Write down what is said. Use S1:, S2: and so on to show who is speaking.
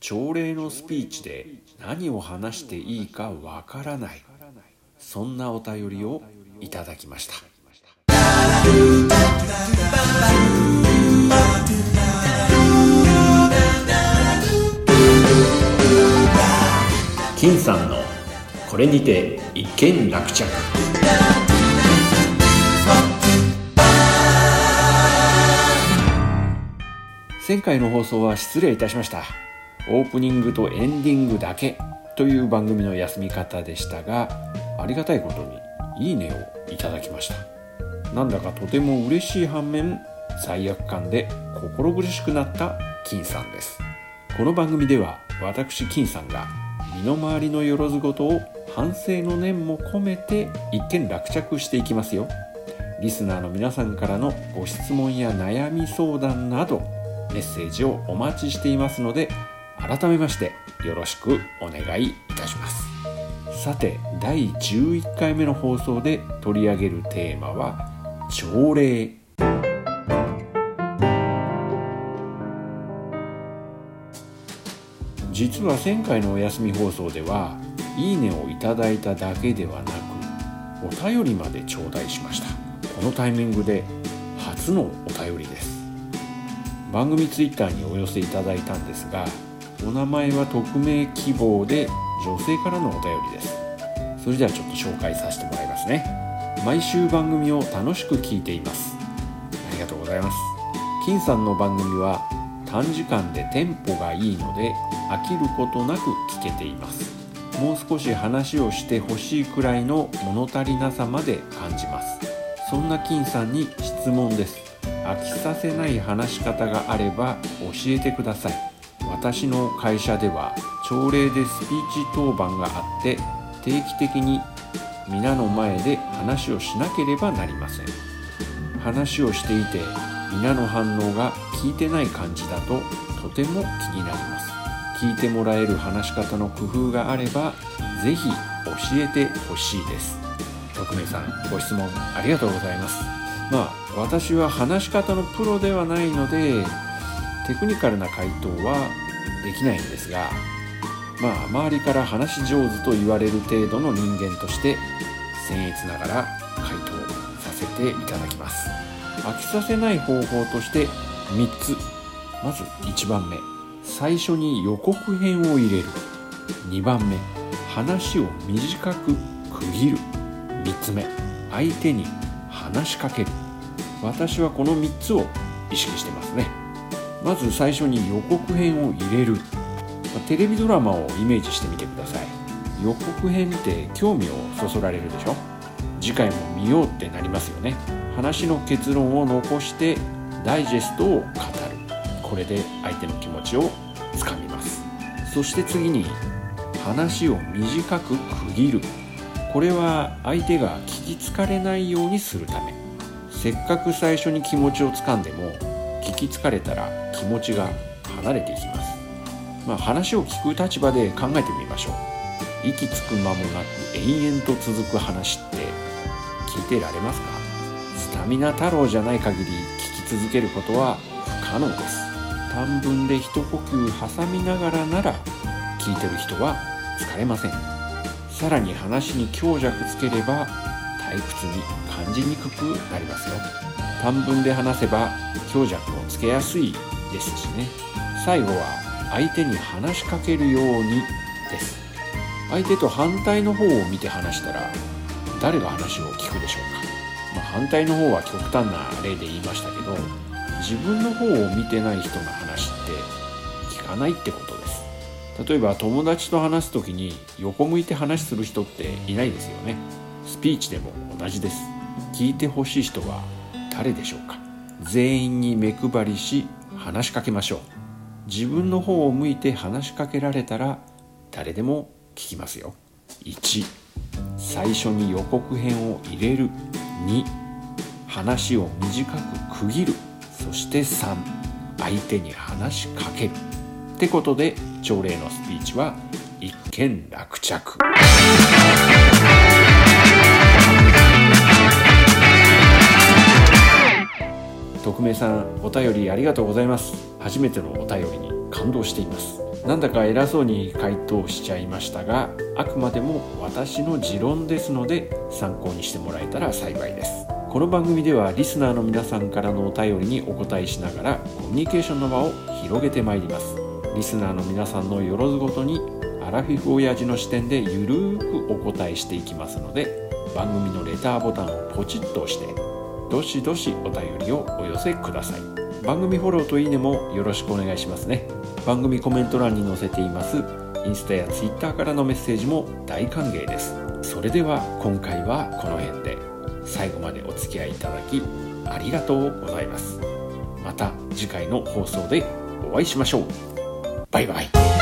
S1: 朝礼のスピーチで何を話していいかわからない。そんなお便りをいただきました。金さんのこれにて一件落着。前回の放送は失礼いたしました。オープニングとエンディングだけという番組の休み方でしたがありがたいことにいいねをいただきました。なんだかとても嬉しい反面罪悪感で心苦しくなった金さんです。この番組では私金さんが身の回りのよろず事を反省の念も込めて一見落着していきますよ。リスナーの皆さんからのご質問や悩み相談などメッセージをお待ちしていますので改めましてよろしくお願いいたします。さて第11回目の放送で取り上げるテーマは朝礼。実は前回のお休み放送ではいいねをいただいただけではなくお便りまで頂戴しました。このタイミングで初のお便りです。番組ツイッターにお寄せいただいたんですがお名前は匿名希望で女性からのお便りです。それではちょっと紹介させてもらいますね。毎週番組を楽しく聞いています。ありがとうございます。金さんの番組は短時間でテンポがいいので飽きることなく聞けています。もう少し話をしてほしいくらいの物足りなさまで感じます。そんな金さんに質問です。飽きさせない話し方があれば教えてください。私の会社では朝礼でスピーチ当番があって定期的に皆の前で話をしなければなりません。話をしていて皆の反応が聞いてない感じだととても気になります。聞いてもらえる話し方の工夫があれば是非教えてほしいです。匿名さんご質問ありがとうございます。まあ私は話し方のプロではないのでテクニカルな回答はできないんですがまあ周りから話し上手と言われる程度の人間として僭越ながら回答させていただきます。飽きさせない方法として3つ。まず1番目。最初に予告編を入れる。2番目。話を短く区切る。3つ目。相手に話しかける。私はこの3つを意識してますね。まず最初に予告編を入れる。テレビドラマをイメージしてみてください。予告編って興味をそそられるでしょ？次回も見ようってなりますよね。話の結論を残してダイジェストを語る。これで相手の気持ちをつかみます。そして次に話を短く区切る。これは相手が聞き疲れないようにするため。せっかく最初に気持ちをつかんでも聞き疲れたら気持ちが離れていきます。まあ話を聞く立場で考えてみましょう。息つく間もなく延々と続く話って聞いてられますか？スタミナ太郎じゃない限り聞き続けることは不可能です。短文で一呼吸挟みながらなら聞いてる人は疲れません。さらに話に強弱つければ退屈に感じにくくなりますよ。短文で話せば強弱をつけやすいですしね。最後は相手に話しかけるようにです。相手と反対の方を見て話したら誰が話を聞くでしょうか、まあ、反対の方は極端な例で言いましたけど自分の方を見てない人の話って聞かないってことです。例えば友達と話す時に横向いて話する人っていないですよね。スピーチでも同じです。聞いてほしい人は誰でしょうか？全員に目配りし話しかけましょう。自分の方を向いて話しかけられたら誰でも聞きますよ。1最初に予告編を入れる。2話を短く区切る。そして3相手に話しかける。ってことで朝礼のスピーチは一見落着。匿名さんお便りありがとうございます。初めてのお便りに感動しています。なんだか偉そうに回答しちゃいましたがあくまでも私の持論ですので参考にしてもらえたら幸いです。この番組ではリスナーの皆さんからのお便りにお答えしながらコミュニケーションの場を広げてまいります。リスナーの皆さんのよろずごとにアラフィフ親父の視点でゆるーくお答えしていきますので番組のレターボタンをポチッと押してどしどしお便りをお寄せください。番組フォローといいねもよろしくお願いしますね。番組コメント欄に載せています。インスタやツイッターからのメッセージも大歓迎です。それでは今回はこの辺で。最後までお付き合いいただきありがとうございます。また次回の放送でお会いしましょう。バイバイ。